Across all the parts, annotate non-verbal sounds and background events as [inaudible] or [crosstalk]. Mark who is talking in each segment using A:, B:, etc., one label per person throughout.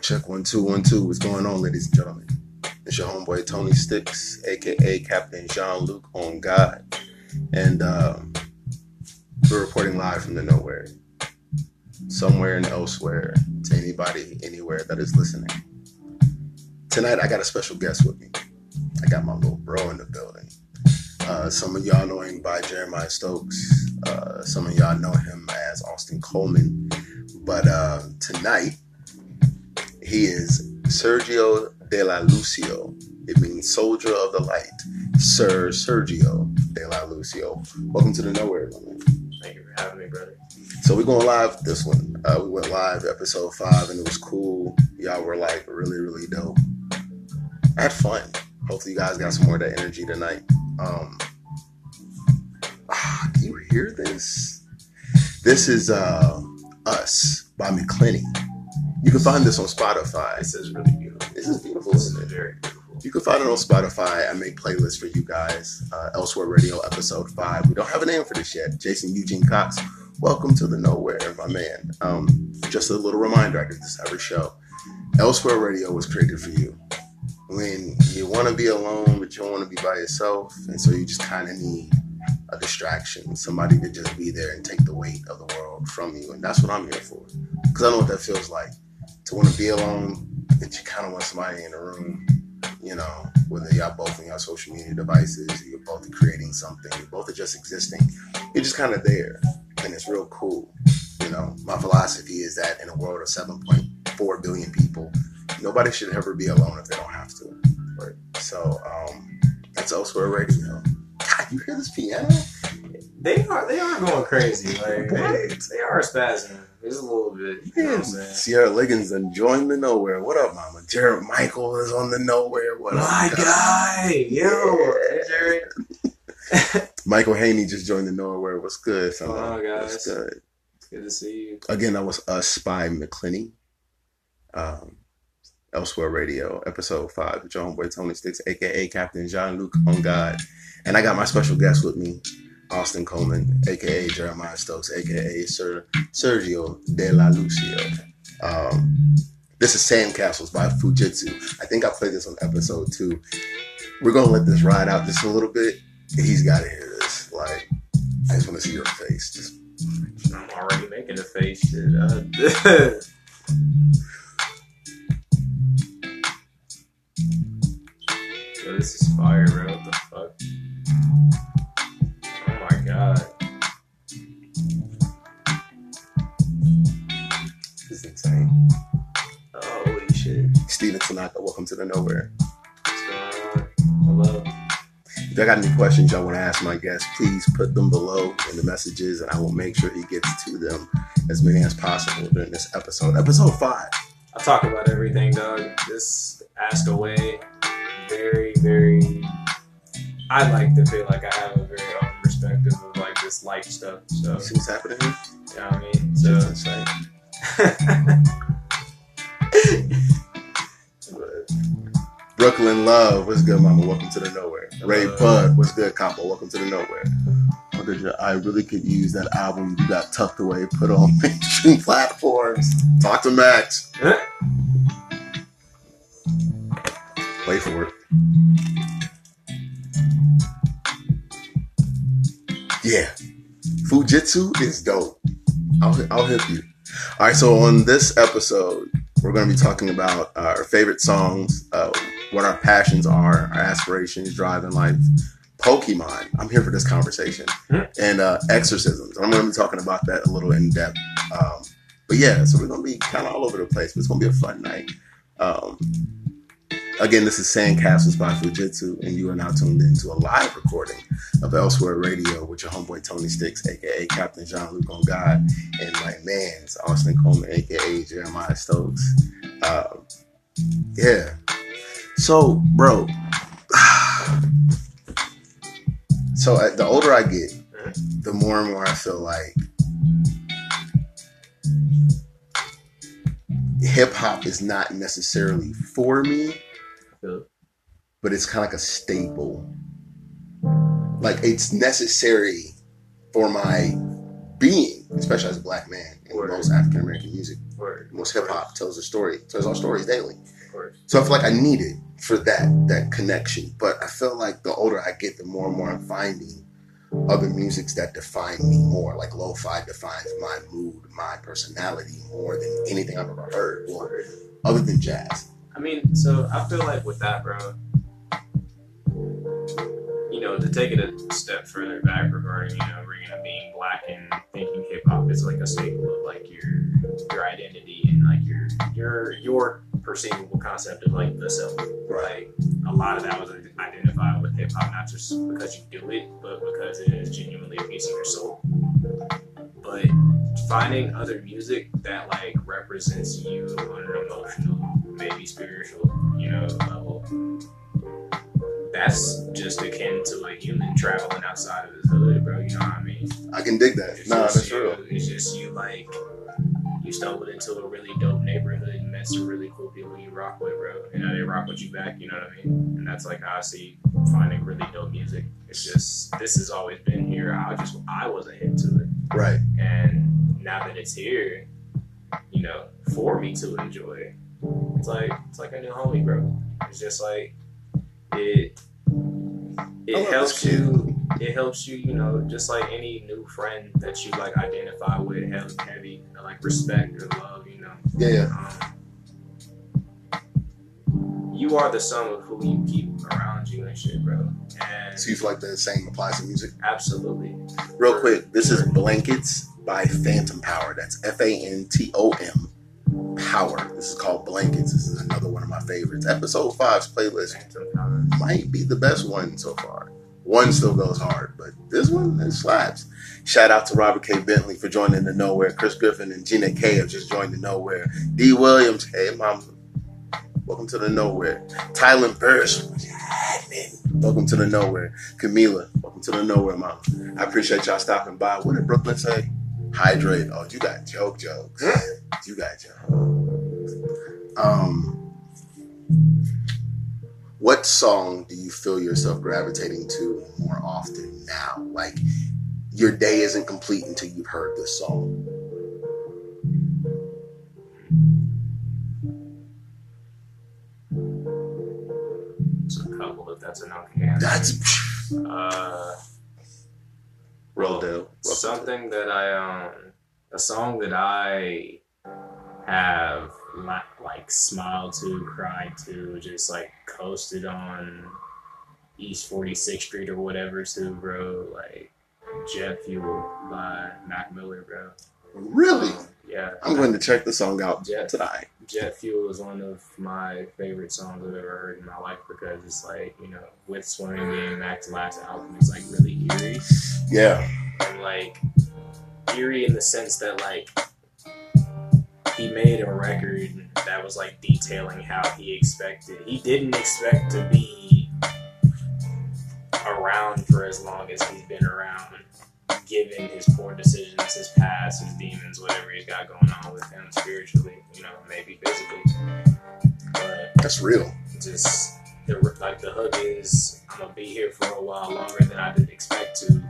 A: Check one two one two. What's going on, ladies and gentlemen? It's your homeboy Tony Sticks, aka Captain Jean Luc on God, and um, we're reporting live from the nowhere, somewhere and elsewhere to anybody anywhere that is listening. Tonight I got a special guest with me. I got my little bro in the building. Uh, some of y'all know him by Jeremiah Stokes. Uh, some of y'all know him as Austin Coleman. But uh, tonight, he is Sergio de la Lucio. It means soldier of the light. Sir Sergio de la Lucio. Welcome to the Nowhere, my man.
B: Thank you for having me, brother.
A: So we're going live this one. Uh, we went live episode five and it was cool. Y'all were like really, really dope. I had fun. Hopefully you guys got some more of that energy tonight. Um, ah, can you hear this? This is uh, Us by McClenny. You can find this on Spotify.
B: This is really beautiful.
A: This is beautiful, isn't it?
B: very beautiful.
A: You can find it on Spotify. I make playlists for you guys. Uh, Elsewhere Radio episode five. We don't have a name for this yet. Jason Eugene Cox. Welcome to the nowhere, my man. Um, just a little reminder. I do this every show. Elsewhere Radio was created for you. When you want to be alone, but you don't want to be by yourself, and so you just kind of need a distraction, somebody to just be there and take the weight of the world from you, and that's what I'm here for. Because I know what that feels like to want to be alone, but you kind of want somebody in the room you know, whether y'all both on your social media devices, you're both creating something, you both are just existing, you're just kind of there, and it's real cool. You know, my philosophy is that in a world of 7.4 billion people, nobody should ever be alone if they don't have to.
B: Right.
A: So, um, that's elsewhere radio. God, you hear this piano?
B: They are they are going crazy. Like they, they are spazzing. Just a little bit. You know saying?
A: Sierra Liggins enjoying the nowhere. What up, mama? Jared Michael is on the nowhere. What up?
B: My guy, yo, hey, Jared. [laughs] [laughs]
A: Michael Haney just joined the nowhere. What's good, son?
B: Hello, guys.
A: What's good?
B: Good to see you.
A: Again, that was Us by McClenny. Um, Elsewhere Radio, episode five your homeboy Tony Sticks, aka Captain Jean Luc on God. And I got my special guest with me, Austin Coleman, aka Jeremiah Stokes, aka Sir Sergio De La Lucio. Um, this is Sandcastles by Fujitsu. I think I played this on episode two. We're gonna let this ride out just a little bit. He's gotta hear this. Like, I just wanna see your face. Just
B: I'm already making a face. Shit. Uh, [laughs] this is fire,
A: Welcome to the nowhere.
B: Hello.
A: If y'all got any questions y'all want to ask my guest, please put them below in the messages and I will make sure he gets to them as many as possible during this episode. Episode five.
B: I talk about everything, dog. Just ask away. Very, very. I like to feel like I have a very open perspective of like this life stuff. So,
A: You see what's happening here?
B: you know what I mean? So, [laughs]
A: Brooklyn Love, what's good, mama? Welcome to the nowhere. Ray. Bud, what's good, Capo? Welcome to the nowhere. Oh, I really could use that album you got tucked away, put on [laughs] mainstream platforms. Talk to Max. Wait for it. Yeah. Fujitsu is dope. I'll, I'll hit you. All right, so on this episode, we're going to be talking about our favorite songs, uh, what our passions are, our aspirations, drive in life, Pokemon. I'm here for this conversation,
B: Hmm.
A: and uh, exorcisms. I'm going to be talking about that a little in depth. Um, but yeah, so we're going to be kind of all over the place, but it's going to be a fun night. Um, again, this is Sandcastles by Fujitsu, and you are now tuned into a live recording of Elsewhere Radio with your homeboy Tony Sticks, aka Captain Jean Luc on God, and my man's Austin Coleman, aka Jeremiah Stokes. Um, yeah. So, bro. [sighs] So uh, the older I get, the more and more I feel like hip hop is not necessarily for me, but it's kind of like a staple like it's necessary for my being, especially as a black man in
B: Word.
A: most African American music.
B: Word.
A: Most hip hop tells a story, tells our stories daily. So I feel like I need it for that that connection. But I feel like the older I get, the more and more I'm finding other musics that define me more. Like lo-fi defines my mood, my personality more than anything I've ever heard.
B: Word.
A: other than jazz.
B: I mean, so I feel like with that, bro, you know, to take it a step further back regarding, you know, bringing up being black and thinking hip hop is like a staple of like your your identity and like your your your perceivable concept of like the self.
A: Right.
B: Like a lot of that was identified with hip hop, not just because you do it, but because it is genuinely a piece of your soul. But finding other music that like represents you on an emotional, maybe spiritual, you know, level. That's just akin to a human traveling outside of his hood, bro. You know what I mean?
A: I can dig that.
B: It's
A: Nah, that's
B: you,
A: real.
B: It's just you like you stumbled into a really dope neighborhood met some really cool people you rock with, bro. And now they rock with you back, you know what I mean? And that's like how I see finding really dope music. It's just this has always been here. I just I wasn't hip to it.
A: Right.
B: And now that it's here, you know, for me to enjoy, it's like it's like a new homie, bro. It's just like it it helps you it helps you, you know, just like any new friend that you like identify with, have heavy like respect or love, you know.
A: Yeah, yeah.
B: Um, you are the sum of who you keep around you and shit, bro. And
A: So you feel like the same applies to music?
B: absolutely,
A: Real quick, this is Blankets by Fantom Power. That's F A N T O M Power. This is called Blankets. This is another one of my favorites. Episode 5's playlist
B: Phantom
A: might be the best one so far. One still goes hard, but this one it slaps. Shout out to Robert K. Bentley for joining the Nowhere. Chris Griffin and Gina K have just joined the Nowhere. D. Williams, hey mom, welcome to the Nowhere. Tylen Burris, what's happening? Welcome to the Nowhere. Camila, welcome to the Nowhere, mom. I appreciate y'all stopping by. What did Brooklyn say? Hydrate. Oh, you got joke jokes. you got jokes. Um. What song do you feel yourself gravitating to more often now? Like your day isn't complete until you've heard this song.
B: Couple if that's enough answer.
A: That's
B: uh
A: real deal.
B: something that I um a song that I have like smiled to, cried to, just like coasted on East 46th Street or whatever to, bro. Like Jet Fuel by Mac Miller, bro.
A: Really?
B: Yeah.
A: I'm going to check the song out
B: Jet
A: tonight.
B: Jet Fuel is one of my favorite songs I've ever heard in my life because it's like, you know, with Swimming being Mac's last album, it's like really eerie.
A: Yeah.
B: and like eerie in the sense that like he made a record that was like detailing how he expected he didn't expect to be around for as long as he's been around given his poor decisions his past his demons whatever he's got going on with him spiritually you know maybe physically but
A: That's real.
B: just the like the hook is I'm gonna be here for a while longer than I did expect to.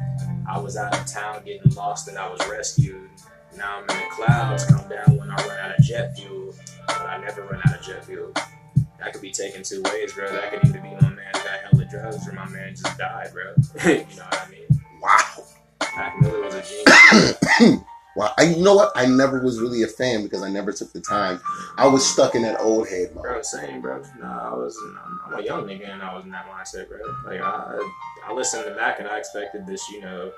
B: I was out of town getting lost and I was rescued. Now I'm in the clouds, come down when I run out of jet fuel, but I never run out of jet fuel. That could be taken two ways, bro. That could either be my man got hella drugs or my man just died, bro. [laughs] you know what I mean?
A: Wow. [coughs]
B: Mac Miller was a genius.
A: Wow. I, you know what? I never was really a fan because I never took the time. I was stuck in that old head mode.
B: Bro, same, bro. Nah, I was. I'm, I'm a young nigga, and I was in that mindset, bro. Like I, I listened to Mac, and I expected this, you know,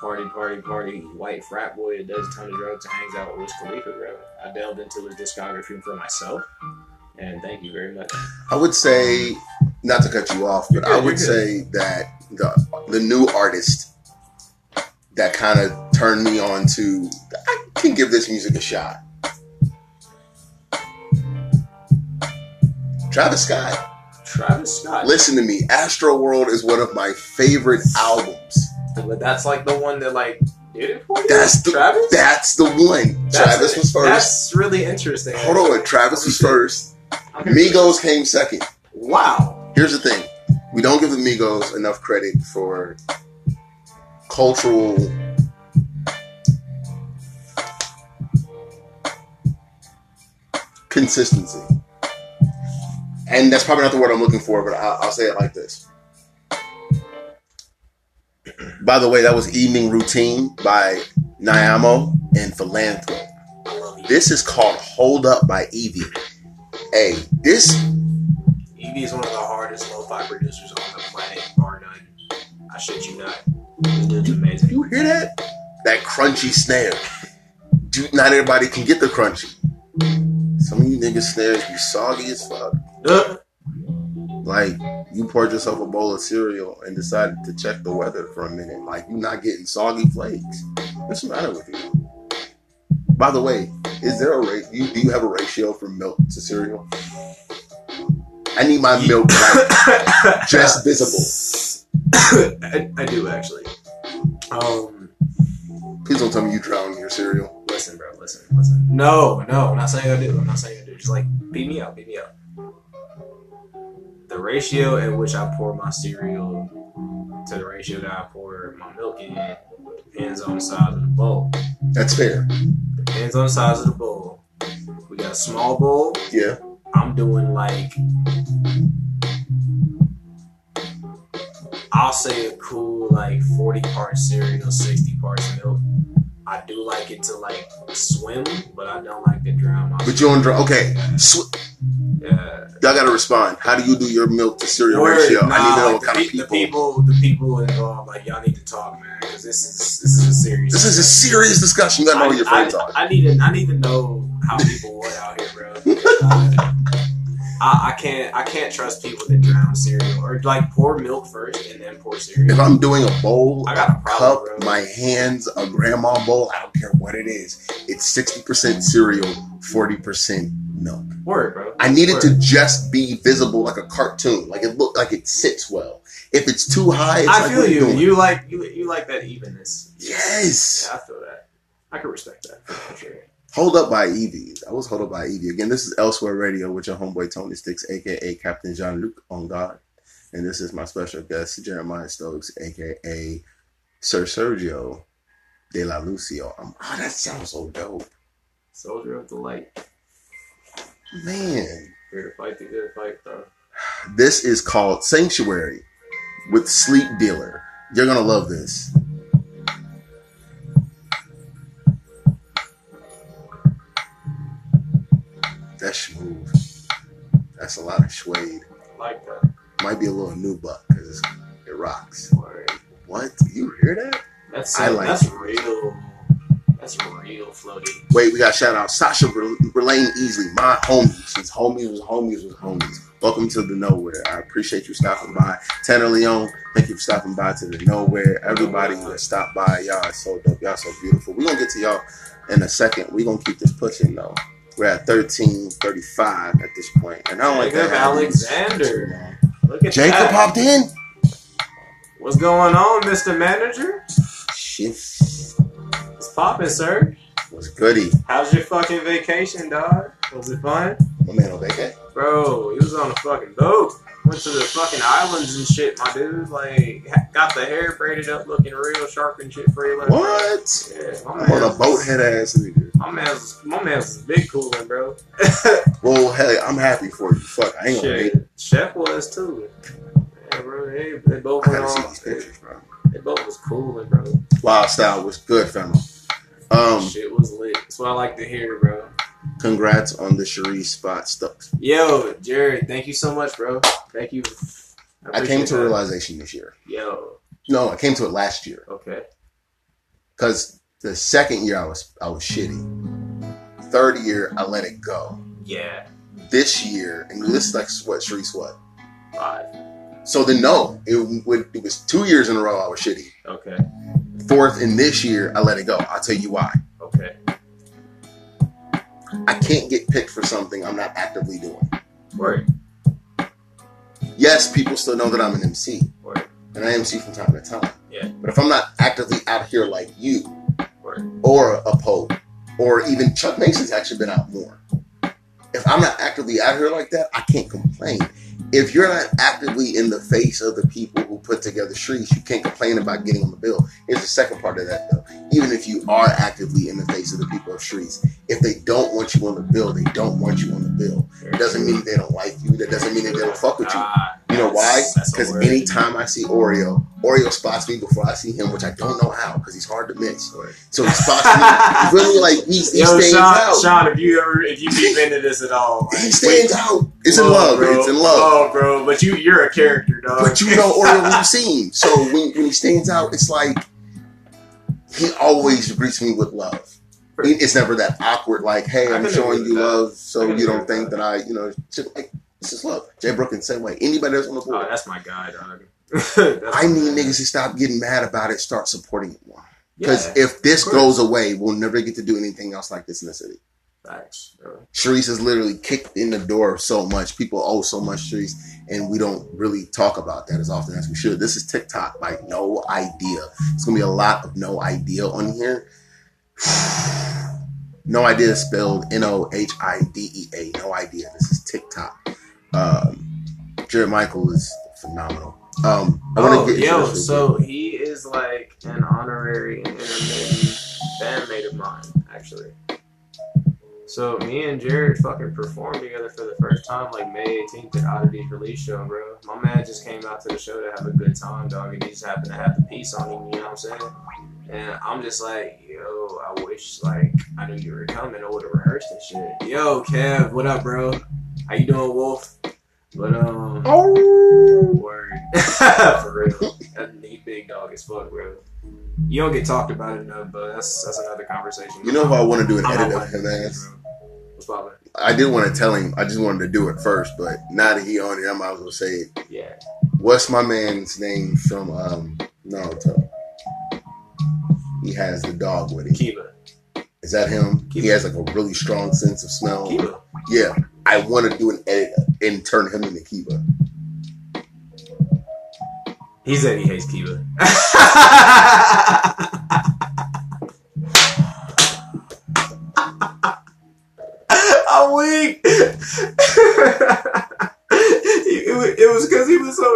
B: party, party, party, white frat boy that does a ton of drugs and hangs out with Wiz Khalifa, bro. I delved into his discography for myself, and thank you very much.
A: I would say, not to cut you off, but
B: good,
A: I would say that the the new artist that kind of turned me on to, I can give this music a shot. Travis Scott.
B: Travis Scott.
A: Listen to me. Astro World is one of my favorite albums.
B: But that's like the one that like did it for you.
A: That's the
B: Travis.
A: that's the one.
B: That's
A: Travis
B: it.
A: was first.
B: That's really interesting.
A: Hold on, Travis was first.
B: I'm here for
A: Migos came second.
B: Wow.
A: Here's the thing: we don't give the Migos enough credit for cultural consistency. And that's probably not the word I'm looking for, but I'll, I'll say it like this. By the way, that was Evening Routine by Nymano and
B: Evie.
A: This is called Hold Up by Evie. Hey, this
B: Evie is one of the hardest lo-fi producers on the planet, bar none. I shit you not. Dude's amazing.
A: you hear that? That crunchy snare. Dude, not everybody can get the crunchy. Some of you niggas snares be soggy as fuck.
B: Uh,
A: Like you poured yourself a bowl of cereal and decided to check the weather for a minute. Like you're not getting soggy flakes. What's the matter with you? By the way, is there a rate? You, do you have a ratio for milk to cereal? I need my milk like [coughs] just visible. [coughs]
B: I, I do actually. Um,
A: Please don't tell me you drown your cereal.
B: listen, bro. Listen, listen. No, no. I'm not saying I do. I'm not saying I do. Just like beat me up, beat me up. The ratio at which I pour my cereal to the ratio that I pour my milk in depends on the size of the bowl.
A: That's fair.
B: Depends on the size of the bowl. We got a small bowl.
A: Yeah.
B: I'm doing like I'll say a cool like 40 part cereal, 60 parts milk. I do like it to like swim, but I don't like to drown my
A: But you don't drown. Okay. Sw-
B: Yeah.
A: y'all gotta respond. How do you do your milk to cereal
B: Word,
A: ratio? I need to know
B: like
A: what kind
B: pe-
A: of people.
B: the people the people involved, like y'all need to talk, man, because this is this is a serious
A: This is a serious discussion. You gotta know who your friends
B: I,
A: are.
B: I, I need to I need to know how people what out here, bro. [laughs] Uh, I, I can't I can't trust people that drown cereal or like pour milk first and then pour cereal. If.
A: I'm doing a bowl,
B: I got a
A: cup,
B: bro.
A: my hands, a grandma bowl, I don't care what it is. It's 60% cereal, 40% milk.
B: Word, bro.
A: I need it to just be visible like a cartoon. Like it look like it sits well. If it's too high, it's
B: I
A: like
B: feel you.
A: doing?
B: You like you you like that evenness.
A: Yes.
B: Yeah, I feel that. I can respect that [sighs] for sure.
A: Hold Up by Evie. I was Hold Up by Evie. Again, this is Elsewhere Radio with your homeboy Tony Sticks, aka Captain Jean Luc on God. And this is my special guest, Jeremiah Stokes, aka Sir Sergio De La Lucio. Um, oh, that sounds so dope.
B: Soldier of the light.
A: Man.
B: Here to fight the good fight, bro.
A: This is called Sanctuary with Sleep Dealer. You're gonna love this. That's smooth. That's a lot of suede.
B: I like that.
A: Might be a little new buck because it rocks.
B: Word.
A: What? You hear that?
B: That's
A: I like
B: that's
A: it.
B: real. That's real floaty.
A: Wait, we got shout out Sasha Verlaine Easley, my homie. Since homies was homies was homies. Welcome to the nowhere. I appreciate you stopping by. Tanner Leon, thank you for stopping by to the nowhere. Everybody that stopped by, y'all are so dope. Y'all so beautiful. We're gonna get to y'all in a second. We're gonna keep this pushing though. We're at 1335 at this point. And I don't like that.
B: Alexander. Look at
A: Jacob
B: that.
A: popped in?
B: What's going on, Mr. Manager?
A: Shit.
B: It's popping, sir.
A: What's goody.
B: How's your fucking vacation, dog? Was it fun?
A: My man on vacation?
B: Bro, he was on a fucking boat. Went to the fucking islands and shit, my dude. Like, got the hair braided up, looking real sharp and shit for you.
A: What?
B: Yeah,
A: I'm on a
B: man's-
A: boat head ass nigga.
B: My man's, my man's big cooling, bro. [laughs]
A: Well, hey, I'm happy for you. Fuck, I ain't gonna hate.
B: shit, Chef was too. Yeah, bro. They, they both
A: I
B: went on.
A: these pictures, bro.
B: they both was cooling, bro.
A: Wild style was good, fam. Um,
B: shit was lit. That's what I like to hear, bro.
A: congrats on the Cherie spot Stokes.
B: Yo, Jared, thank you so much, bro. Thank you.
A: I came to a
B: that.
A: realization this year.
B: Yo,
A: No, I came to it last year
B: okay.
A: because the second year I was I was shitty. Third year I let it go.
B: Yeah,
A: This year, and this is like what Cherie's what.
B: five.
A: So then no, it, would- it was two years in a row I was shitty.
B: Okay,
A: Fourth, and this year I let it go. I'll tell you why.
B: okay.
A: I can't get picked for something I'm not actively doing.
B: Right.
A: Yes, people still know that I'm an MC,
B: word,
A: and I MC from time to time.
B: Yeah.
A: But if I'm not actively out here like you,
B: word.
A: or a Pope, or even Chuck Mason's actually been out more. If I'm not actively out here like that, I can't complain. If you're not actively in the face of the people who put together streets, you can't complain about getting on the bill. Here's the second part of that though. Even if you are actively in the face of the people of streets, if they don't want you on the bill, they don't want you on the bill. It doesn't mean they don't like you. That doesn't mean that they don't fuck with you.
B: Ah,
A: You know why?
B: that's- that's a
A: Because anytime I see Oreo, Oreo spots me before I see him, which I don't know how, because he's hard to miss. So he spots me. Really, like he's, he
B: Yo,
A: stands
B: Sean,
A: out.
B: Sean, if you ever if you deep into this at all,
A: he
B: like,
A: stands out. It's in love.
B: bro.
A: It's in love.
B: Oh, bro, but you you're a character, dog.
A: But you know [laughs] Oreo when you see him. So when, when he stands out, it's like he always greets me with love. It- It's never that awkward, like, hey, I'm showing you
B: that.
A: love, so you don't think
B: that.
A: that I, you know, just like, this is love. Jay Brookins, same way. Anybody that's on the
B: Oh,
A: board.
B: that's my guy, dog. [laughs]
A: I need niggas to stop getting mad about it, start supporting it more. Because
B: yeah,
A: if this goes away, we'll never get to do anything else like this in the city.
B: facts, bro.
A: Sharice has literally kicked in the door so much. People owe so much Sharice, and we don't really talk about that as often as we should. This is TikTok, like no idea. It's gonna be a lot of no idea on here. [sighs] no idea spelled N O H I D E A. No idea. This is TikTok. Um, Jared Michael is phenomenal. Um, I want
B: Oh,
A: to get
B: yo, so he is like an honorary and intermittent bandmate of mine, actually. So me and Jared fucking performed together for the first time like May 18th at Oddity's release show, bro. My man just came out to the show to have a good time, dog, and he just happened to have the piece on him, you know what I'm saying? And I'm just like, yo, I wish like I knew you were coming. I would have rehearsed this shit. Yo, Kev, what up, bro? How you doing, Wolf? But um,
A: Oh,
B: Word. [laughs] For real. That he big dog as fuck, bro. You don't get talked about enough, but that's that's another conversation.
A: you know if I want to do an
B: I'm
A: edit of him
B: lying,
A: ass. I did want to tell him. I just wanted to do it first, but now that he on it, I might as well say it.
B: Yeah.
A: What's my man's name from um, Naruto? He has the dog with him.
B: Kiba.
A: Is that him? He has like a really strong sense of smell.
B: Kiba.
A: Yeah, I want to do an edit and turn him into Kiba.
B: He said he hates Kiba. [laughs]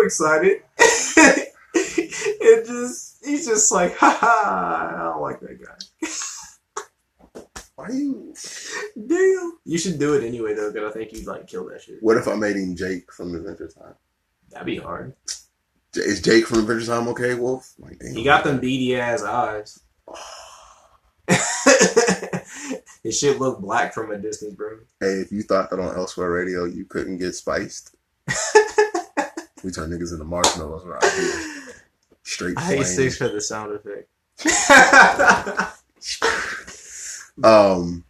B: excited. [laughs] it just he's just like, ha ha. I don't like that guy.
A: Why you?
B: Damn. You should do it anyway though, because I think you'd like kill that shit.
A: What if I made him Jake from Adventure Time?
B: That'd be hard.
A: J- Is Jake from Adventure Time okay, Wolf? Like, damn.
B: He got them beady ass eyes. [sighs] His shit looked black from a distance, bro.
A: Hey, if you thought that on Elsewhere Radio you couldn't get spiced, we turn niggas into marshmallows around here. Straight
B: I hate
A: flame.
B: six for the sound effect. [laughs]
A: Um.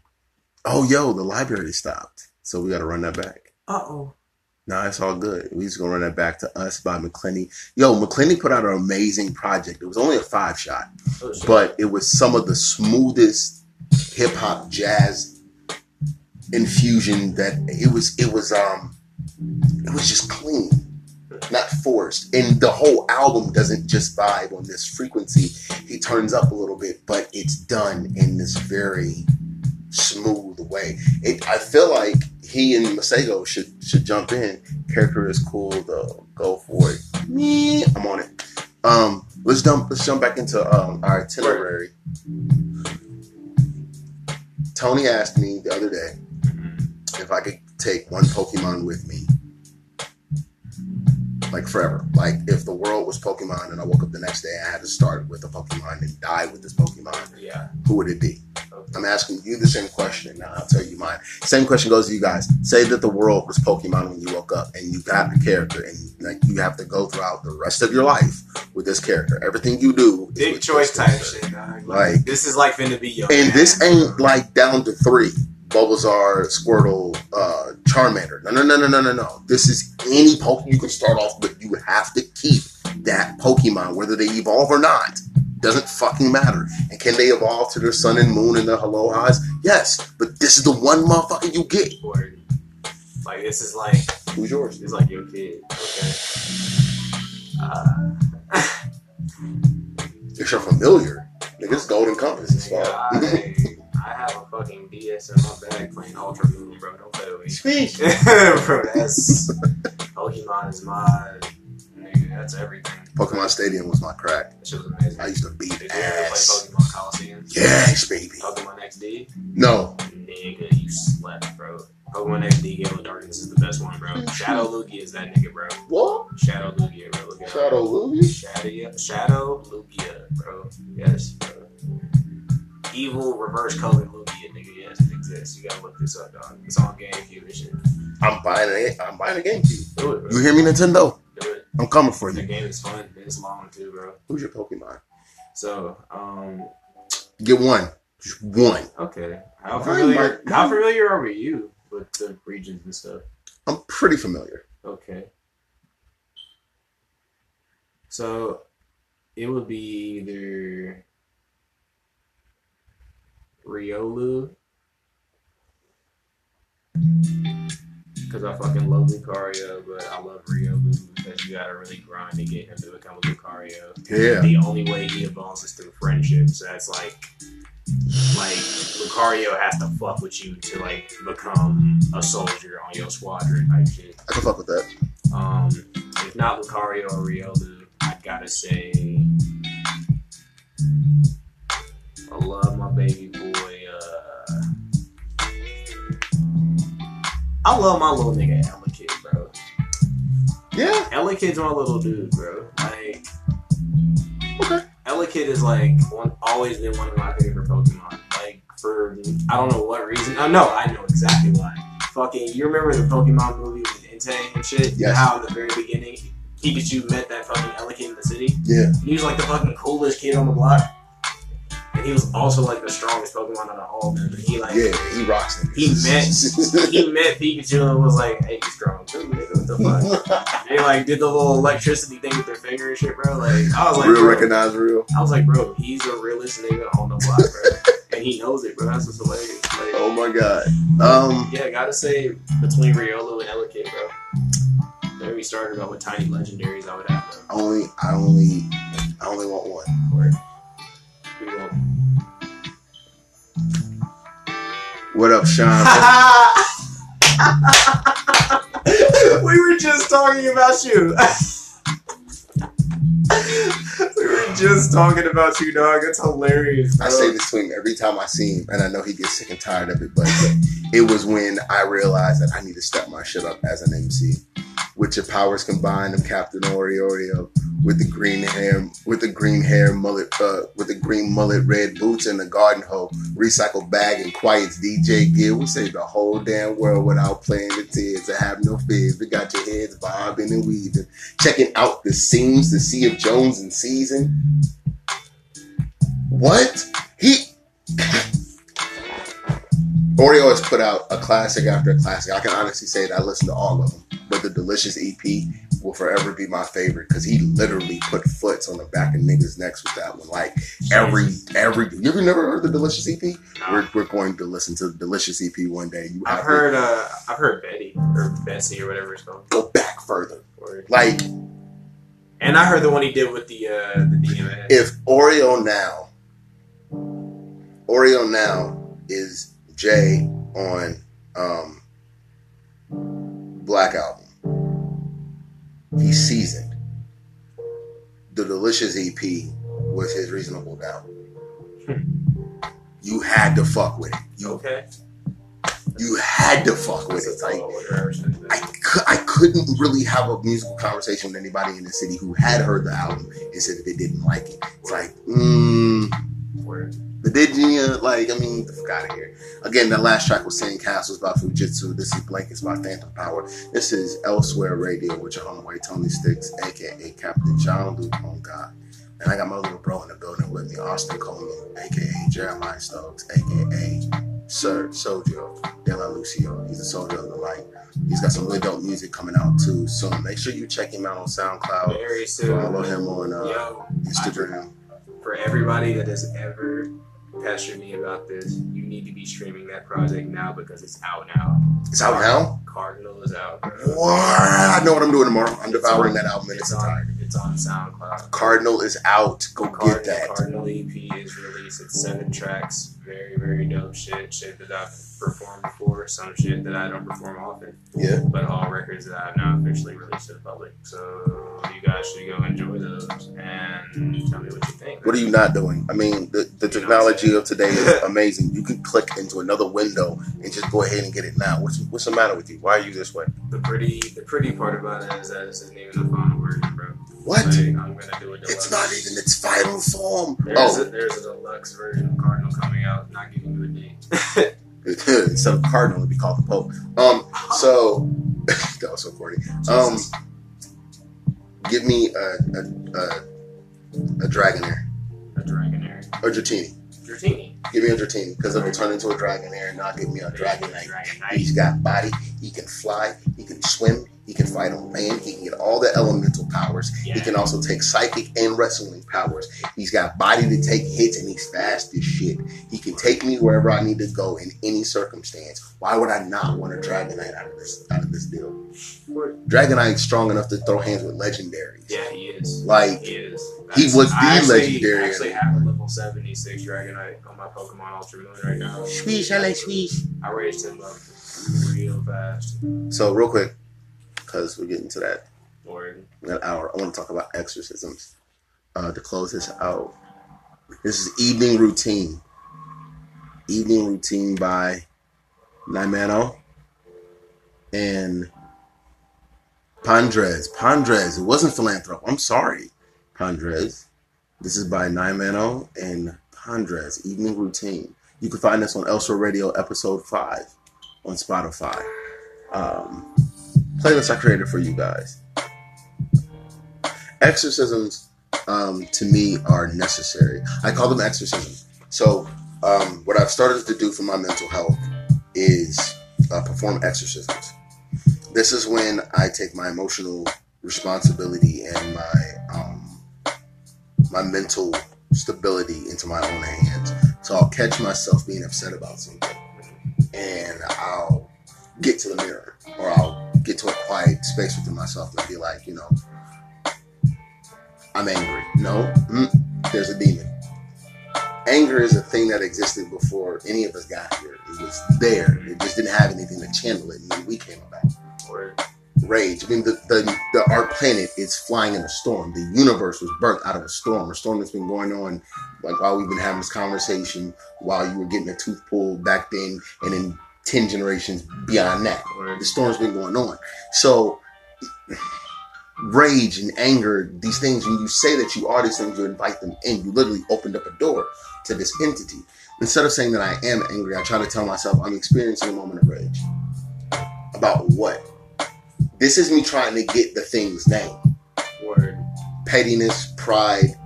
A: Oh, yo, the library stopped, so we got to run that back.
B: uh oh.
A: Nah, it's all good. We just gonna run that back to us by McClenny. Yo, McClenny put out an amazing project. It was only a five shot,
B: Oh,
A: but it was some of the smoothest hip hop jazz infusion that it was. It was um, it was just clean, not forced. And the whole album doesn't just vibe on this frequency. He turns up a little bit, but it's done in this very smooth way. It, I feel like he and Masego should should jump in. Character is cool though. Go for it. Me, I'm on it. Um, let's jump. Let's jump back into um, our itinerary. Tony asked me the other day if I could take one Pokemon with me, like forever. Like if the world was Pokemon and I woke up the next day, I had to start with a Pokemon and die with this Pokemon.
B: Yeah.
A: Who would it be?
B: Okay.
A: I'm asking you the same question. Now I'll tell you mine. Same question goes to you guys. Say that the world was Pokemon when you woke up, and you got a character, and like you have to go throughout the rest of your life with this character. Everything you do, is
B: Big
A: with
B: choice type shit, dog.
A: Like-
B: this is like finna be your.
A: And
B: man.
A: this ain't like down to three. Bulbasaur, Squirtle, uh, Charmander. No, no, no, no, no, no, no. This is any Pokemon you can start off, but you have to keep that Pokemon, whether they evolve or not. Doesn't fucking matter. And can they evolve to their sun and moon and their hello highs? Yes. But this is the one motherfucker you get.
B: Word. Like this is like
A: Who's yours?
B: it's like your kid. Okay. Uh, [laughs]
A: It's your familiar. Nigga, it's Golden Compass. It's fine. [laughs]
B: I, I have a fucking DS in my bag playing Ultra Moon, bro. Don't play with me.
A: Speak. [laughs]
B: bro, that's Pokemon is my nigga. That's everything.
A: Pokemon Stadium was my crack.
B: That shit was amazing.
A: I used to beat
B: Did you ever play. Pokemon Colosseum?
A: Yes, baby.
B: Pokemon XD?
A: No.
B: Nigga, you slept, bro. Pokemon XD Gale of Darkness is the best one, bro. Mm-hmm. Shadow Lugia is that nigga, bro.
A: What?
B: Shadow Lugia, bro. Look
A: Shadow Lugia?
B: Shadow, Shadow Lugia, bro. Yes, bro. Evil reverse color Lugia, nigga. Yes, it exists. You gotta look this up, dog. It's on GameCube and shit.
A: I'm buying a I'm buying a GameCube.
B: Do it, bro.
A: You hear me, Nintendo?
B: Do it.
A: I'm coming for
B: The
A: you.
B: The game is fun. It's long too, bro.
A: Who's your Pokemon?
B: So, um,
A: Get one. Just one.
B: okay. How
A: Mine
B: familiar?
A: might-
B: How familiar are you with the regions and stuff?
A: I'm pretty familiar.
B: Okay. So it would be either Riolu. Because I fucking love Lucario, but I love Riolu because you gotta really grind to get him to become a Lucario.
A: Yeah.
B: The only way he evolves is through friendship. So that's like, like Lucario has to fuck with you to like become a soldier on your squadron type shit.
A: I can fuck with that.
B: Um, if not Lucario or Riolu, I gotta say, I love my baby boy. I love my little nigga Elekid, bro.
A: Yeah.
B: Elekid's my little dude, bro. Like,
A: Okay.
B: Elekid is like one, always been one of my favorite Pokemon. Like for I don't know what reason. Oh no, I know exactly why. Fucking, you remember the Pokemon movie with Entei and shit?
A: Yes.
B: How at the very beginning Pikachu met that fucking Elekid in the city.
A: Yeah.
B: He was like the fucking coolest kid on the block, and he was also like the strongest Pokemon out of all of them. He like
A: Yeah. He rocks it.
B: He met- he met Pikachu and was like, "Hey, you strong too, nigga. What the fuck?" [laughs] They like did the little electricity thing with their finger and shit, bro. Like I was like,
A: real recognize real.
B: I was like, bro, he's a realist nigga on the block, bro, and he knows it, bro. That's what's hilarious. Like,
A: Oh my god. Um.
B: yeah, gotta say between Riolu and Elekid, bro. Then we started about what tiny legendaries I would have.
A: Only. I only. I only want one.
B: Or we.
A: What up, Sean? [laughs] [laughs]
B: we were just talking about you. [laughs] just talking about you, dog. It's hilarious. Bro.
A: I say this to him every time I see him, and I know he gets sick and tired of it. But it was when I realized that I need to step my shit up as an MC. With your powers combined, I'm Captain Oreo with the green hair, with the green hair mullet, uh, with the green mullet, red boots, and the garden hoe, recycle bag, and quiet's DJ gear. We save the whole damn world without playing the tears. I have no fears. We got your heads bobbing and weaving, checking out the seams to see if Jones in season. What he? Oreo has put out a classic after a classic. I can honestly say that I listened to all of them, but the Delicious EP will forever be my favorite because he literally put foots on the back of niggas' necks with that one. Like every every. You ever never heard the Delicious EP?
B: No.
A: We're, we're going to listen to the Delicious EP one day. You
B: I've heard, uh, I've heard Betty or Betsy or whatever it's called.
A: go back further. Like
B: and I heard the one he did with the uh, the DMA.
A: if Oreo now, Oreo now is Jay on um, Black Album. He's seasoned. The Delicious EP was his Reasonable Doubt. You had to fuck with it. You
B: okay.
A: you had to fuck with
B: That's
A: it. Like I couldn't really have a musical conversation with anybody in the city who had heard the album and said that they didn't like it. It's like, mm, but did you, like, I mean, the out of here. Again, that last track was Sandcastles by Fujitsu. This is Blankets by Fantom Power. This is Elsewhere Radio with your homeboy Tony Sticks, aka Captain Jean Luc. Oh, God. And I got my little bro in the building with me, Austin Coleman, aka Jeremiah Stokes, aka Sir Sojo De La Lucio. He's a soldier of the light. He's got some really dope music coming out too So Make sure you check him out on SoundCloud.
B: Very soon.
A: Follow him on uh,
B: Yo,
A: Instagram.
B: for everybody that has ever pestered me about this, you need to be streaming that project now because it's out now.
A: It's out now.
B: Cardinal is out. Bro.
A: What? I know what I'm doing tomorrow. I'm devouring that album in its
B: It's
A: entirety.
B: It's on SoundCloud.
A: Cardinal is out. Go
B: Cardinal,
A: get that.
B: Cardinal EP is released. It's seven tracks. Very, very dope shit. Shit that I've performed before. Some shit that I don't perform often.
A: Yeah.
B: But all records that I've now officially released to the public. So you guys should go enjoy those and tell me what you think.
A: What are you not doing? I mean, the, the technology of today is [laughs] amazing. You can click into another window and just go ahead and get it now. What's what's the matter with you? Why are you this way?
B: The pretty, the pretty part about it is that this isn't even the final version, bro.
A: What?
B: Like, I'm gonna do a deluxe.
A: It's not even its final form.
B: There's,
A: Oh,
B: a, there's a deluxe version of Cardinal coming out. Not giving you a date. [laughs]
A: instead of cardinal, it'd be called the Pope. Um, so [laughs] that was so corny. Um, give me a a, a, a Dragonair
B: a Dragonair.
A: or Dratini.
B: Dratini.
A: Give me a Dratini because it'll turn into a Dragonair, and not give me a Dragonite.
B: Dragonite.
A: He's got body. He can fly. He can swim. He can fight on land. He can get all the elemental powers. He can also take psychic and wrestling powers. He's got body to take hits, and he's fast as shit. He can take me wherever I need to go in any circumstance. Why would I not want a Dragonite out of this out of this deal? Dragonite's strong enough to throw hands with legendaries.
B: Yeah, he is.
A: Like
B: He is.
A: He was the
B: I actually,
A: legendary.
B: I actually have a level 76 Dragonite on my Pokemon Ultra Moon right now.
A: swish, I like swish.
B: I raised him up real fast.
A: So real quick, because we're getting to that that hour. I want to talk about exorcisms. Uh, to close this out, this is evening routine. Evening routine by Nymano and Pandres. Pandres. It wasn't Philanthrop. I'm sorry, Pandres. This is by Nymano and Pandres. Evening routine. You can find this on Elsewhere Radio, episode five, on Spotify. Um, playlist I created for you guys exorcisms um, to me are necessary. I call them exorcisms. So, um, what I've started to do for my mental health is uh, perform exorcisms. This is when I take my emotional responsibility and my um, my mental stability into my own hands. So I'll catch myself being upset about something, and I'll get to the mirror, or I'll get to a quiet space within myself and be like, you know, I'm angry. No, mm, there's a demon. Anger is a thing that existed before any of us got here. It was there. It just didn't have anything to channel it, and we came about.
B: or
A: Rage. I mean, the, the, the our planet is flying in a storm. The universe was birthed out of a storm. A storm that's been going on, like while we've been having this conversation, while you were getting a tooth pulled back then, and then ten generations beyond that the storm's been going on. So, rage and anger, these things, when you say that you are these things, you invite them in. You literally opened up a door to this entity. Instead of saying that I am angry, I try to tell myself I'm experiencing a moment of rage. About what? This is me trying to get the thing's name
B: or
A: pettiness, pride,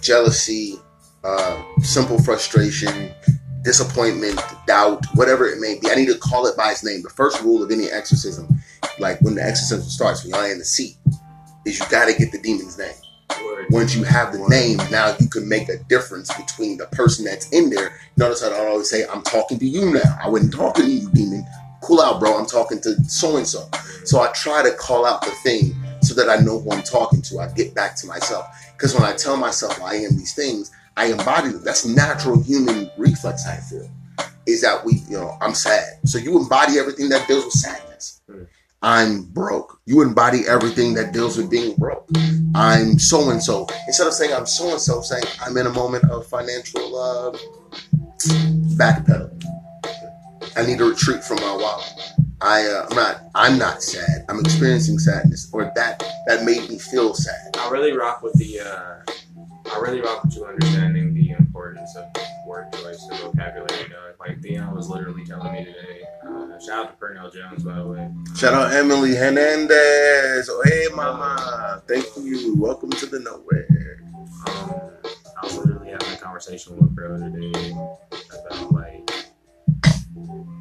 A: jealousy, uh, simple frustration, disappointment, doubt, whatever it may be. I need to call it by its name. The first rule of any exorcism, like when the exorcism starts, when you're in the seat, is you got to get the demon's name. Once you have the name, now you can make a difference between the person that's in there. Notice I don't always say, I'm talking to you now. I wasn't talking to you, demon. Cool out, bro. I'm talking to so and so. So I try to call out the thing so that I know who I'm talking to. I get back to myself. Because when I tell myself I am these things, I embody them. That's natural human reflex, I feel. Is that we, you know, I'm sad. So you embody everything that deals with sadness. I'm broke. You embody everything that deals with being broke. I'm so and so. Instead of saying I'm so and so, saying I'm in a moment of financial uh, backpedal. I need to retreat from my wallet. I uh, I'm not I'm not sad. I'm experiencing sadness, or that that made me feel sad.
B: I really rock with the. Uh, I really rock with you understanding the importance of word choice and vocabulary. Dog. Like Theon was literally telling me today. Uh, shout out to Pernell Jones, by the way.
A: Shout out Emily Hernandez. Oh hey mama, thank you. Welcome to the nowhere.
B: Um, I was literally having a conversation with bro today about like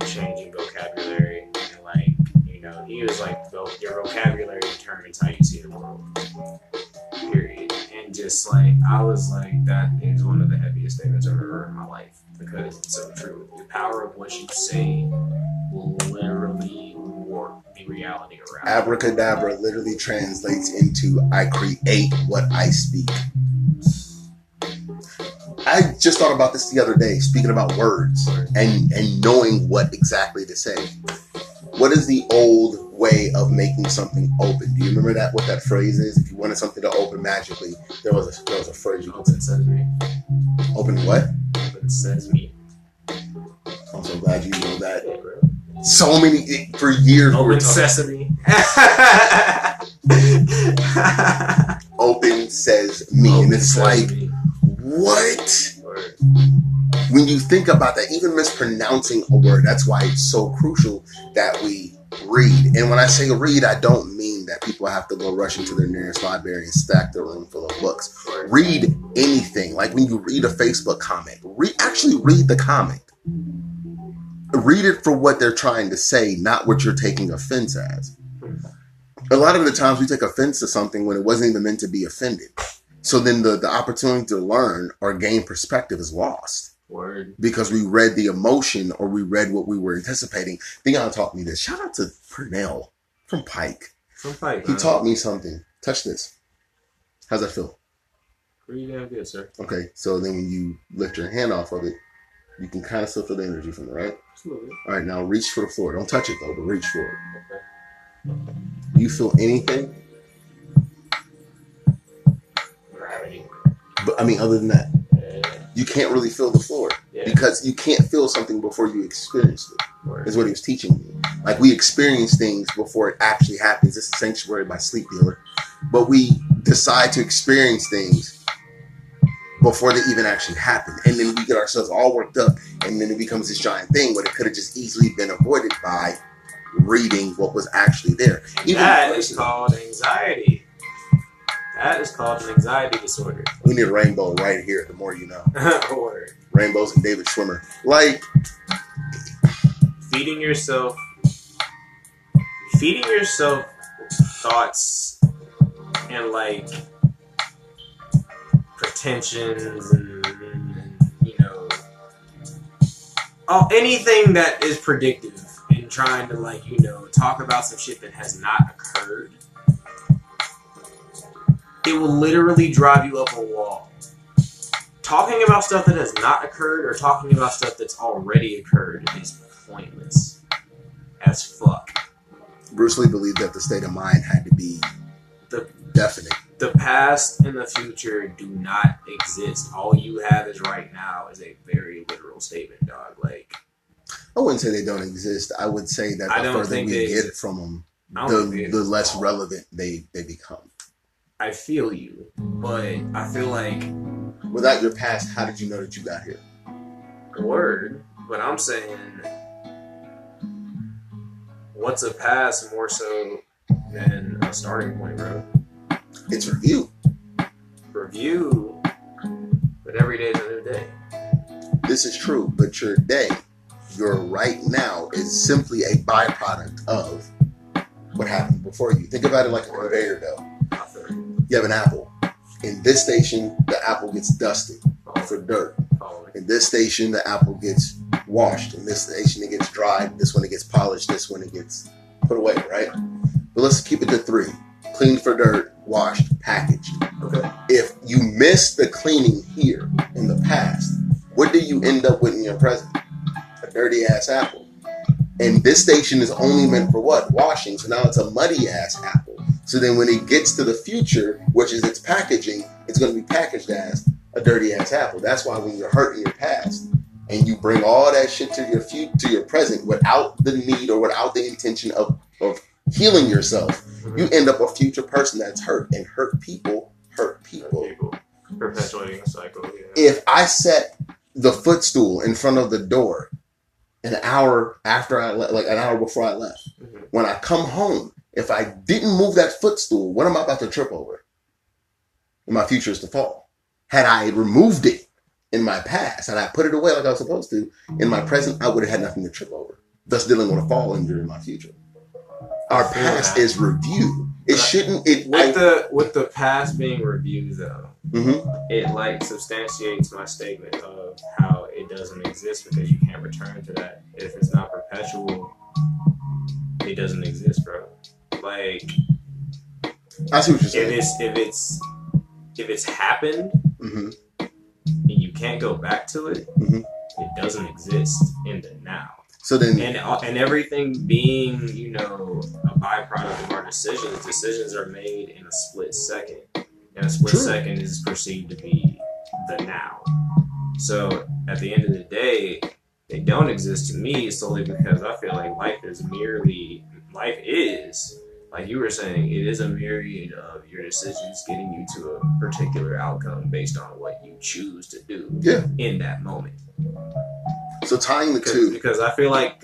B: changing vocabulary and like you know he was like your vocabulary determines how you see the world. Period. And just like I was like that is one of the heaviest statements I've ever heard in my life because it's so true. The power of what you say will literally warp the reality around.
A: Abracadabra literally translates into I create what I speak. I just thought about this the other day, speaking about words and and knowing what exactly to say. What is the old way of making something open? Do you remember that? What that phrase is? If you wanted something to open magically, there was a there was a phrase you
B: Open sesame.
A: open what?
B: Open sesame.
A: I'm so glad you know that.
B: Yeah.
A: So many for years. we were [laughs]
B: Open sesame.
A: open says me, and it's like
B: sesame.
A: what?
B: Word.
A: when you think about that, even mispronouncing a word, that's why it's so crucial that we read. And when I say read, I don't mean that people have to go rush into their nearest library and stack their room full of books. Read anything. Like when you read a Facebook comment, read actually read the comment. Read it for what they're trying to say, not what you're taking offense as. A lot of the times we take offense to something when it wasn't even meant to be offended. So then the, the opportunity to learn or gain perspective is lost
B: Word.
A: because we read the emotion or we read what we were anticipating. Theon taught me this. Shout out to Purnell from Pike.
B: From Pike.
A: He
B: man.
A: taught me something. Touch this. How's that feel?
B: Pretty damn good, sir.
A: Okay, so then when you lift your hand off of it, you can kind of still feel the energy from it, right?
B: Absolutely.
A: All right, now reach for the floor. Don't touch it though, but reach for it.
B: Okay.
A: You feel anything?
B: Gravity.
A: But I mean, other than that. You can't really feel the floor
B: Yeah.
A: because you can't feel something before you experience it. Is what he was teaching me. Like we experience things before it actually happens. This is sanctuary by sleep dealer, but we decide to experience things before they even actually happen, and then we get ourselves all worked up, and then it becomes this giant thing. But it could have just easily been avoided by reading what was actually there. Even
B: That is called anxiety. That is called an anxiety disorder. [laughs]
A: we need a rainbow right here. The more you know, [laughs] rainbows and David Schwimmer. Like
B: feeding yourself feeding yourself thoughts and like pretensions and, you know oh anything that is predictive and trying to like you know talk about some shit that has not occurred it will literally drive you up a wall talking about stuff that has not occurred or talking about stuff that's already occurred is pointless as fuck.
A: Bruce Lee believed that the state of mind had to be
B: The
A: definite.
B: the past and the future do not exist. All you have is right now is a very literal statement, dog. Like
A: I wouldn't say they don't exist. I would say that the further we get
B: exist.
A: from them,
B: I don't think
A: the, the less relevant they, they become.
B: I feel you, but I feel like
A: Without your past, how did you know that you got here?
B: The word, but I'm saying what's a past more so than a starting point, bro.
A: It's review.
B: Review, but every day is a new day.
A: This is true, but your day, your right now, is simply a byproduct of what happened before you. Think about it like a conveyor belt.
B: I feel you.
A: You have an apple. In this station, the apple gets dusted for dirt. In this station, the apple gets washed. In this station, it gets dried. This one, it gets polished. This one, it gets put away, right? But let's keep it to three cleaned for dirt, washed, packaged.
B: Okay.
A: If you miss the cleaning here in the past, what do you end up with in your present? A dirty ass apple. And this station is only meant for what? Washing. So now it's a muddy ass apple. So then when it gets to the future, which is its packaging, it's going to be packaged as a dirty ass apple. That's why when you're hurt in your past and you bring all that shit to your future, to your present without the need or without the intention of, of healing yourself, you end up a future person that's hurt and hurt people hurt people.
B: People perpetuating a cycle. Yeah.
A: If I set the footstool in front of the door an hour after I le- like an hour before I left,
B: Mhm.
A: when I come home, if I didn't move that footstool, what am I about to trip over? And my future is to fall. Had I removed it in my past and I put it away like I was supposed to, in my present, I would have had nothing to trip over. Thus dealing with a fall injury in my future. Our
B: I
A: past
B: that.
A: is review. It
B: But
A: shouldn't it
B: With the with the past being reviewed though,
A: Mhm.
B: it like substantiates my statement of how it doesn't exist because you can't return to that if it's not perpetual. It doesn't exist, bro. Like
A: I see what you're
B: if it's if it's if it's happened
A: hmm
B: and you can't go back to it,
A: Mhm.
B: it doesn't exist in the now.
A: So then,
B: And uh, and everything being, you know, a byproduct of our decisions. Decisions are made in a split second, and a split
A: True.
B: second is perceived to be the now. So at the end of the day, they don't exist to me solely because I feel like life is merely life is like you were saying, it is a myriad of your decisions getting you to a particular outcome based on what you choose to do
A: yeah.
B: in that moment.
A: So tying the two,
B: because I feel like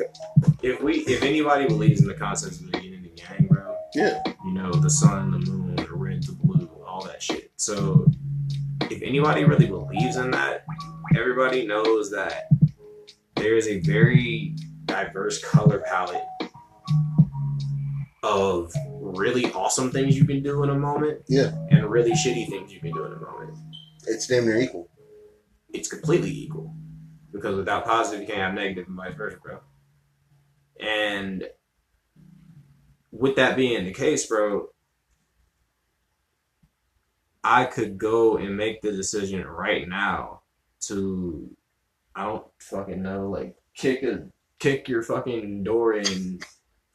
B: if we if anybody believes in the concepts of the yin and the yang, bro,
A: yeah,
B: you know, the sun, the moon, the red, the blue, all that shit. So if anybody really believes in that, everybody knows that there is a very diverse color palette of really awesome things you can do in a moment
A: yeah,
B: and really shitty things you can do in a moment.
A: it's damn near equal.
B: It's completely equal. Because without positive you can't have negative and vice versa, bro. And with that being the case, bro, I could go and make the decision right now to I don't fucking know, like kick a kick your fucking door in,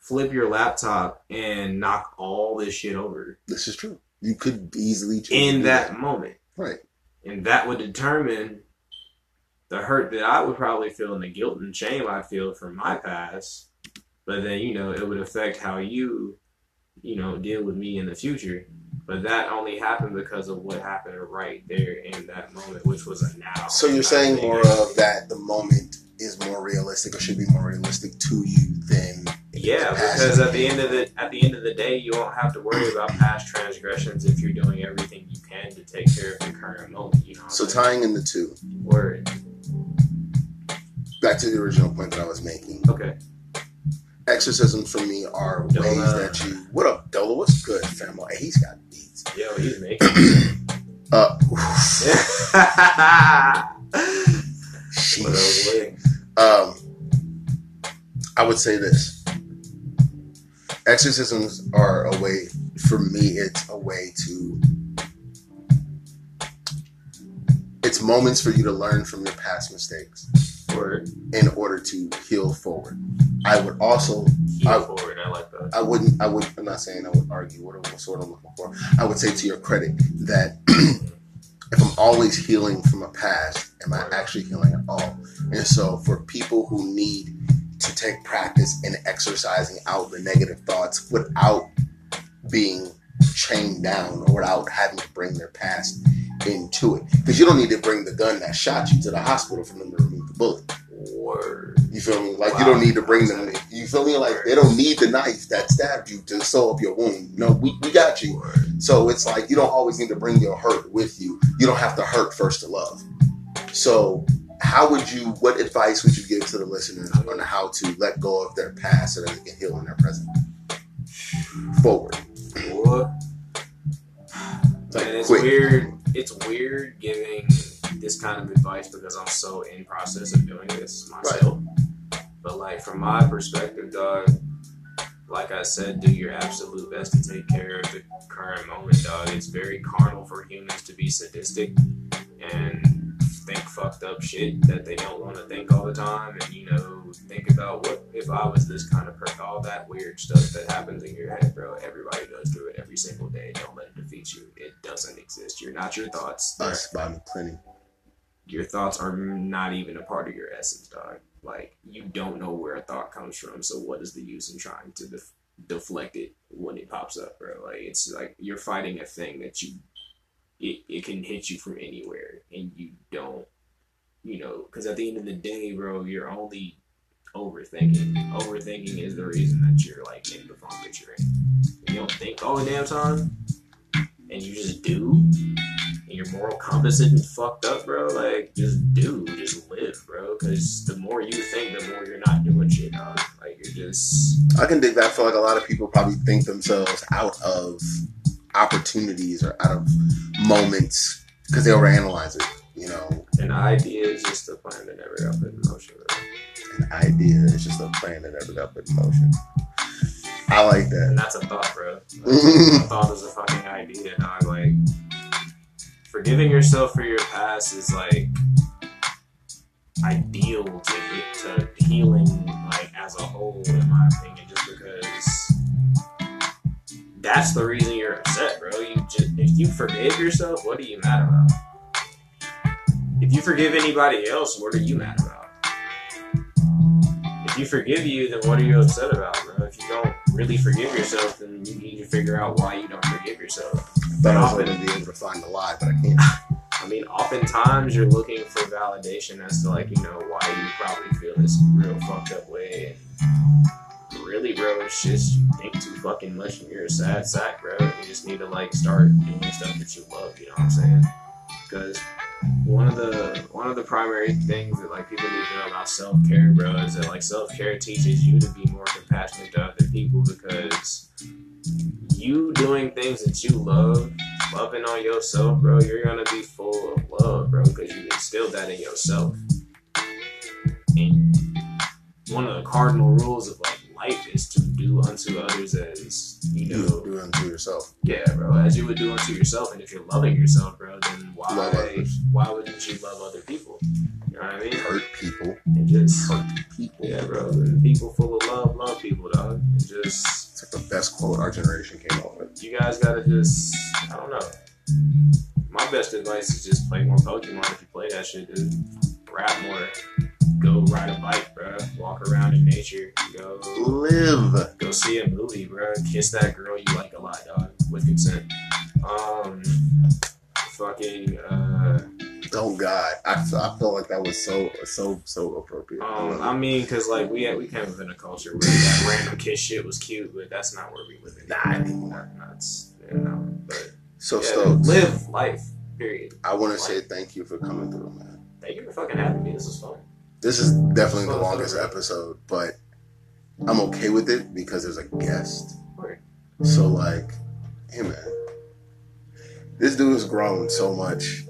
B: flip your laptop and knock all this shit over
A: This is true. You could easily
B: in
A: do
B: that moment.
A: Right.
B: And that would determine the hurt that I would probably feel and the guilt and shame I feel from my past. But then, you know, it would affect how you, you know, deal with me in the future. But that only happened because of what happened right there in that moment, which was a now.
A: So you're saying more of that the moment is more realistic or should be more realistic to you than
B: Yeah, because at the end of the at the end of the day, you won't have to worry about past transgressions if you're doing everything you can to take care of the current moment. You know.
A: So tying in the two.
B: Word.
A: Back to the original point that I was making.
B: Okay.
A: Exorcisms for me are
B: Dola.
A: ways that you. What up, Dola? What's good, family? Hey, he's got beats.
B: Yo, he's making. [clears throat]
A: Uh, [laughs] sheesh. Um, I would say this: exorcisms are a way. For me, it's a way to. It's moments for you to learn from your past mistakes
B: Word.
A: in order to heal forward. I would also
B: Keep
A: I-
B: forward. I like that.
A: I wouldn't. I would. I'm not saying I would argue. What, what sort I'm looking for? I would say to your credit that [clears throat] if I'm always healing from a past, am I actually healing at all? And so, for people who need to take practice in exercising out the negative thoughts without being chained down or without having to bring their past into it, because you don't need to bring the gun that shot you to the hospital for them to remove the bullet.
B: Word.
A: You feel me? Like
B: Wow.
A: you don't need to bring them. You feel me? Like they don't need the knife that stabbed you to sew up your wound. No, we, we got you.
B: Word.
A: So it's like you don't always need to bring your hurt with you. You don't have to hurt first to love. So how would you? What advice would you give to the listeners on how to let go of their past so that they can heal in their present? Forward.
B: What?
A: Like,
B: and it's
A: quick.
B: weird. It's weird giving this kind of advice because I'm so in process of doing this myself. But like from my perspective, dog, like I said, do your absolute best to take care of the current moment, dog. It's very carnal for humans to be sadistic and fucked up shit that they don't want to think all the time, and you know, think about what if I was this kind of person. All that weird stuff that happens in your head, bro. Everybody goes through it every single day. Don't let it defeat you. It doesn't exist. You're not your thoughts. They're-
A: by plenty.
B: your thoughts are not even a part of your essence, dog. Like you don't know where a thought comes from, so what is the use in trying to def- deflect it when it pops up, bro? Like it's like you're fighting a thing that you it, it can hit you from anywhere, and you don't, you know, because at the end of the day, bro, you're only overthinking. Overthinking is the reason that you're like in the funk that you're in. You don't think all the damn time, and you just do and your moral compass isn't fucked up, bro, like just do, just live, bro. Because the more you think, the more you're not doing shit, dog. Like you're just
A: I can dig that. I feel like a lot of people probably think themselves out of opportunities or out of moments because they overanalyze it. You know,
B: an idea is just a plan that never got put in motion. Bro.
A: an idea is just a plan that never got put in motion. I like that.
B: And that's a thought, bro. [laughs] A thought is a fucking idea, dog. Like, forgiving yourself for your past is like ideal to get to healing, like as a whole, in my opinion. Just because that's the reason you're upset, bro. You just if you forgive yourself, what are you mad about? If you forgive anybody else, what are you mad about? If you forgive you, then what are you upset about, bro? If you don't really forgive yourself, then you need to figure out why you don't forgive yourself.
A: But I was
B: often-
A: to be able to find the lie, but I can't. [laughs]
B: I mean, oftentimes you're looking for validation as to like, you know, why you probably feel this real fucked up way. And really, bro, it's just you think too fucking much and you're a sad sack, bro. You just need to like start doing stuff that you love. You know what I'm saying? Because one of the one of the primary things that like people need to know about self care, bro, is that like self care teaches you to be more compassionate to other people because you doing things that you love loving on yourself, bro, you're gonna be full of love, bro, because you instilled that in yourself. And one of the cardinal rules of like life is to do unto others as you know,
A: do it to yourself.
B: yeah, bro, as you would do unto yourself. And if you're loving yourself, bro, then why why wouldn't you love other people? You know what I mean?
A: Hurt people.
B: And just
A: Hurt people.
B: yeah, bro, people full of love, love people, dog. And just
A: It's like the best quote our generation came up with.
B: you guys gotta just I don't know. My best advice is just play more Pokemon if you play that shit, dude. Rap more. Go ride a bike, bro. Walk around in nature. Go
A: Live.
B: go see a movie, bro. Kiss that girl you like a lot, dog, with consent. Um fucking uh
A: Oh God, I, I feel like that was so so so appropriate.
B: um I mean cause like we we came in a culture where that random kiss shit was cute, but that's not where we live in.
A: Anymore.
B: Not, not, you know, but
A: so
B: yeah,
A: Stokes,
B: live life. Period.
A: I want to say thank you for coming through, man.
B: Thank you for fucking having me. This was fun.
A: This is definitely the longest episode, but I'm okay with it because there's a guest.
B: Word.
A: So like, hey man, this dude has grown so much.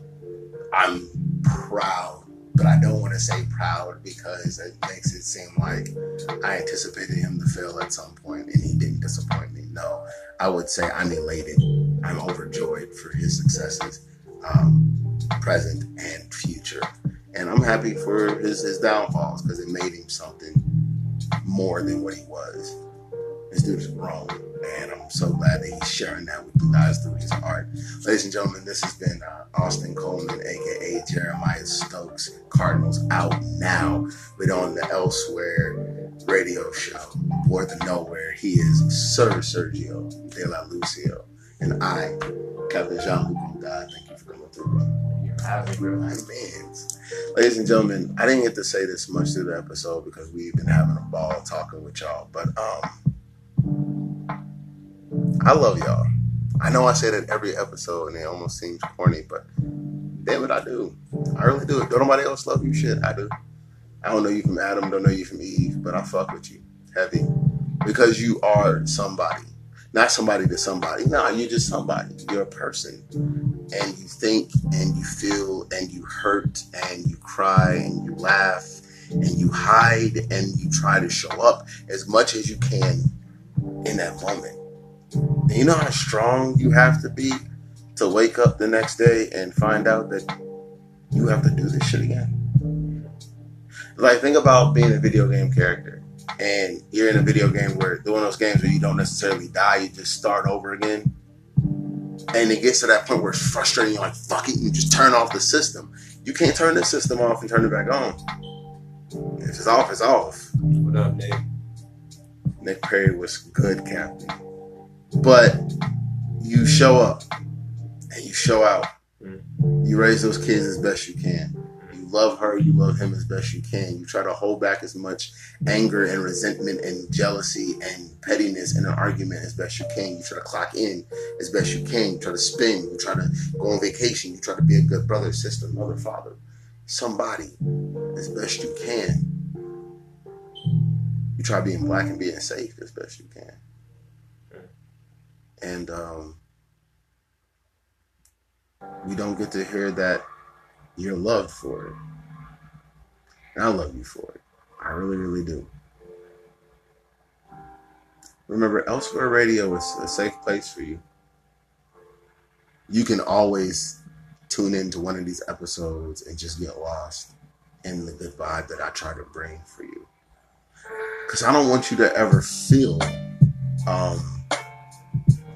A: I'm proud, but I don't want to say proud because it makes it seem like I anticipated him to fail at some point and he didn't disappoint me. No, I would say I'm elated. I'm overjoyed for his successes, um, present and future. And I'm happy for his, his downfalls because it made him something more than what he was. This dude is grown, and I'm so glad that he's sharing that with you guys through his art. Ladies and gentlemen, this has been uh, Austin Coleman, aka Jeremiah Stokes. Cardinals out now, but on the Elsewhere radio show, Board the Nowhere. He is Sir Sergio De La Lucio, and I, Captain Jean Luc Gondard. Thank you for coming through, bro.
B: Having, bro.
A: My. Ladies and gentlemen, I didn't get to say this much through the episode because we've been having a ball talking with y'all, but um I love y'all. I know I say that every episode and it almost seems corny, but damn it, I do. I really do. Don't nobody else love you? Shit, I do. I don't know you from Adam, don't know you from Eve, but I fuck with you heavy because you are somebody. Not somebody to somebody. No, you're just somebody. You're a person and you think and you feel and you hurt and you cry and you laugh and you hide and you try to show up as much as you can in that moment. And you know how strong you have to be to wake up the next day and find out that you have to do this shit again. Like think about being a video game character and you're in a video game where doing those games where you don't necessarily die, you just start over again and it gets to that point where it's frustrating. You're like, fuck it, you just turn off the system. You can't turn the system off and turn it back on. If it's off, it's off.
B: What up, Nick?
A: Nick Perry was good, Captain. But you show up and you show out. Mm-hmm. You raise those kids as best you can. You love her, you love him as best you can. You try to hold back as much anger and resentment and jealousy and pettiness in an argument as best you can. You try to clock in as best you can. You try to spin. You try to go on vacation. You try to be a good brother, sister, mother, father, somebody as best you can. You try being black and being safe as best you can. And um, we don't get to hear that you're loved for it. And I love you for it. I really, really do. Remember, Elsewhere Radio is a safe place for you. You can always tune into one of these episodes and just get lost in the good vibe that I try to bring for you. Because I don't want you to ever feel um,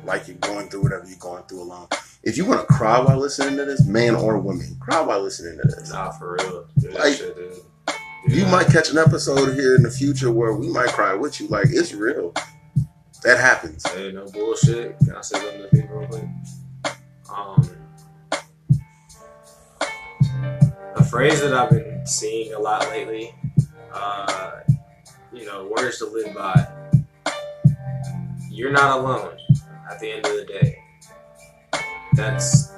A: like you're going through whatever you're going through alone. If you want to cry while listening to this, man or woman, cry while listening to this.
B: Nah, for real. That
A: Like,
B: shit, dude. Do
A: You might catch an episode here in the future where we might cry with you. Like, it's real. That happens.
B: Hey, no bullshit. Can I say something to people real quick? Um, a phrase that I've been seeing a lot lately, uh, you know, words to live by. You're not alone at the end of the day. That's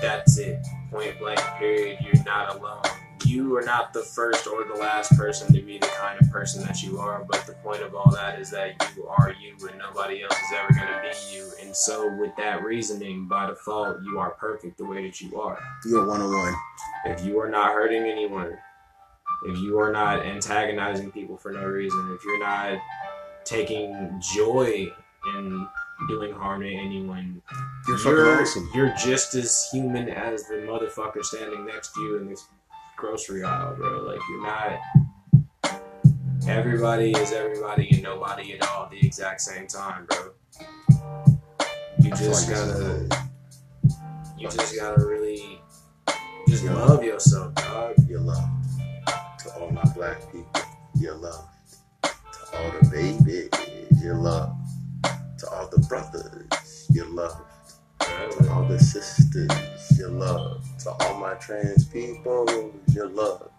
B: that's it. Point blank. Period. You're not alone. You are not the first or the last person to be the kind of person that you are, but the point of all that is that you are you and nobody else is ever going to be you. And so, with that reasoning, by default, you are perfect the way that you are.
A: You're one on one.
B: If you are not hurting anyone, if you are not antagonizing people for no reason, if you're not taking joy in doing harm to anyone,
A: You're
B: you're,
A: awesome.
B: you're just as human as the motherfucker standing next to you in this grocery aisle, bro. Like you're not. Everybody is everybody and nobody at all at the exact same time, bro. You just gotta, you just gotta really, just
A: Yeah.
B: love yourself, dog.
A: You're. To all my black people, you're. To all the babies, you're loved. To all the brothers, you're loved. To all the sisters, you're loved. To all my trans people, you're loved.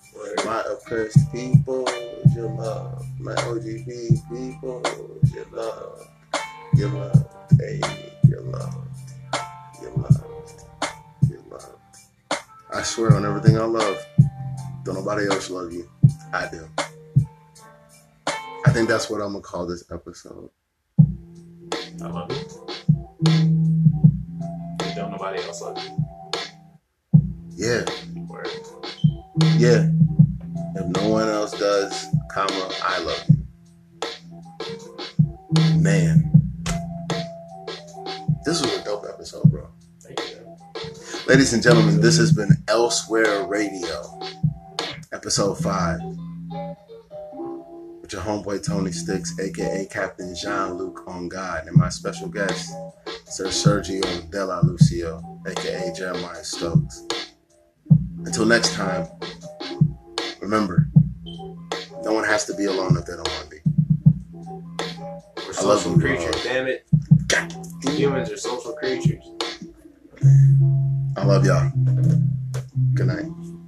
A: My oppressed people, you're loved. My LGBT people, you're loved. You're. Hey, you're loved. You're loved. You're loved. I swear on everything I love, don't nobody else love you. I do. I think that's what I'm gonna call this episode.
B: I love you. You don't nobody else love you.
A: Yeah,
B: Word.
A: yeah. If no one else does, comma, I love you. Man. This was a dope episode, bro.
B: Thank you.
A: Ladies and gentlemen, this has been Elsewhere Radio, episode five. With your homeboy Tony Sticks, aka Captain Jean Luc on God, and my special guest, Sir Sergio Della Lucio, aka Jeremiah Stokes. Until next time, remember, no one has to be alone if they don't want to be.
B: We're
A: I love
B: social creatures, damn it. Humans are social creatures.
A: I love y'all. Good night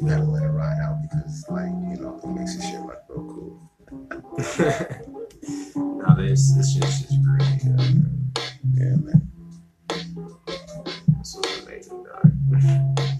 A: you gotta let it ride out because, like, you know, it makes the shit like real cool. [laughs]
B: now this this shit's just great. Yeah, man. Yeah, man. So amazing, dog. [laughs]